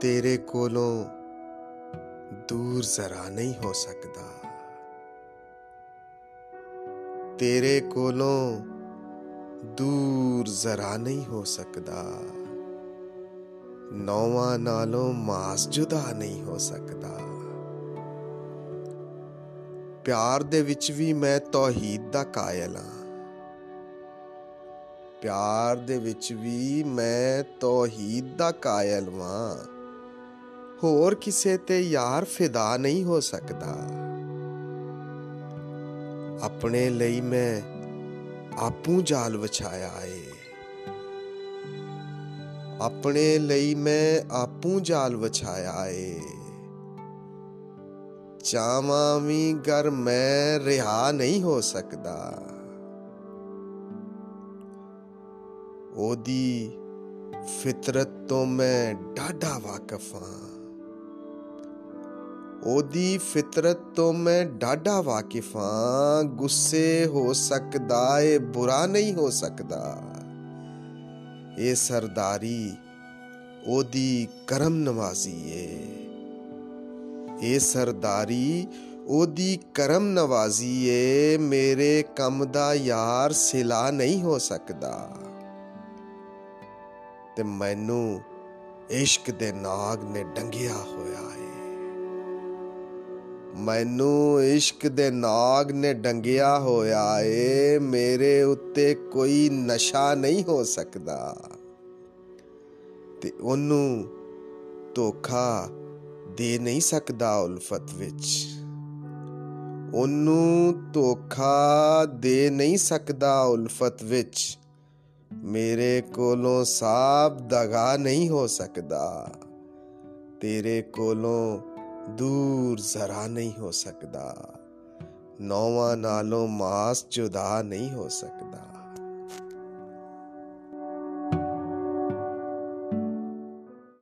ਤੇਰੇ ਕੋਲੋਂ ਦੂਰ ਜ਼ਰਾ ਨਹੀਂ ਹੋ ਸਕਦਾ। ਤੇਰੇ ਕੋਲੋਂ ਦੂਰ ਜ਼ਰਾ ਨਹੀਂ ਹੋ ਸਕਦਾ। ਨੌਵਾਂ ਨਾਲੋਂ ਮਾਸ ਜੁਦਾ ਨਹੀਂ ਹੋ ਸਕਦਾ। ਪਿਆਰ ਦੇ ਵਿੱਚ ਵੀ ਮੈਂ ਤੌਹੀਦ ਦਾ ਕਾਇਲ ਹਾਂ ਪਿਆਰ ਦੇ ਵਿੱਚ ਵੀ ਮੈਂ ਤੌਹੀਦ ਦਾ ਕਾਇਲ ਵਾਂ। ਹੋਰ ਕਿਸੇ ਤੇ ਯਾਰ ਫਿਦਾ ਨਹੀਂ ਹੋ ਸਕਦਾ। ਆਪਣੇ ਲਈ ਮੈਂ ਆਪੂ ਜਾਲ ਵਿਛਾਇਆ ਏ। ਆਪਣੇ ਲਈ ਮੈਂ ਆਪੂ ਜਾਲ ਵਿਛਾਇਆ ਏ। ਚਾਵਾਂ ਵੀ ਗਰ ਮੈਂ ਰਿਹਾ ਨਹੀਂ ਹੋ ਸਕਦਾ। ਉਹਦੀ ਫਿਤਰਤ ਤੋਂ ਮੈਂ ਡਾਢਾ ਵਾਕਿਫ ਹਾਂ। ਉਹਦੀ ਫਿਤਰਤ ਤੋਂ ਮੈਂ ਡਾਢਾ ਵਾਕਿਫ ਹਾਂ। ਗੁੱਸੇ ਹੋ ਸਕਦਾ ਏ, ਬੁਰਾ ਨਹੀਂ ਹੋ ਸਕਦਾ। ਇਹ ਸਰਦਾਰੀ ਉਹਦੀ ਕਰਮ ਨਵਾਜ਼ੀ ਏ। ਇਹ ਸਰਦਾਰੀ ਉਹਦੀ ਕਰਮ ਨਵਾਜ਼ੀ ਏ। ਮੇਰੇ ਕੰਮ ਦਾ ਯਾਰ ਸਿਲਾ ਨਹੀਂ ਹੋ ਸਕਦਾ। ਤੇ ਮੈਨੂੰ ਇਸ਼ਕ ਦੇ ਨਾਗ ਨੇ ਡੰਗਿਆ ਹੋਇਆ ਏ। ਮੈਨੂੰ ਇਸ਼ਕ ਦੇ ਨਾਗ ਨੇ ਡੰਗਿਆ ਹੋਇਆ ਏ, ਮੇਰੇ ਉੱਤੇ ਕੋਈ ਨਸ਼ਾ ਨਹੀਂ ਹੋ ਸਕਦਾ। ਤੇ ਉਹਨੂੰ ਧੋਖਾ ਦੇ ਨਹੀਂ ਸਕਦਾ ਉਲਫਤ ਵਿੱਚ। ਉਹਨੂੰ ਧੋਖਾ ਦੇ ਨਹੀਂ ਸਕਦਾ ਉਲਫਤ ਵਿੱਚ। ਮੇਰੇ ਕੋਲੋਂ ਸਾਬ ਦਗਾ ਨਹੀਂ ਹੋ ਸਕਦਾ। ਤੇਰੇ ਕੋਲੋਂ ਦੂਰ ਜ਼ਰਾ ਨਹੀਂ ਹੋ ਸਕਦਾ। ਨੌਵਾਂ ਨਾਲੋਂ ਮਾਸ ਜੁਦਾ ਨਹੀਂ ਹੋ ਸਕਦਾ।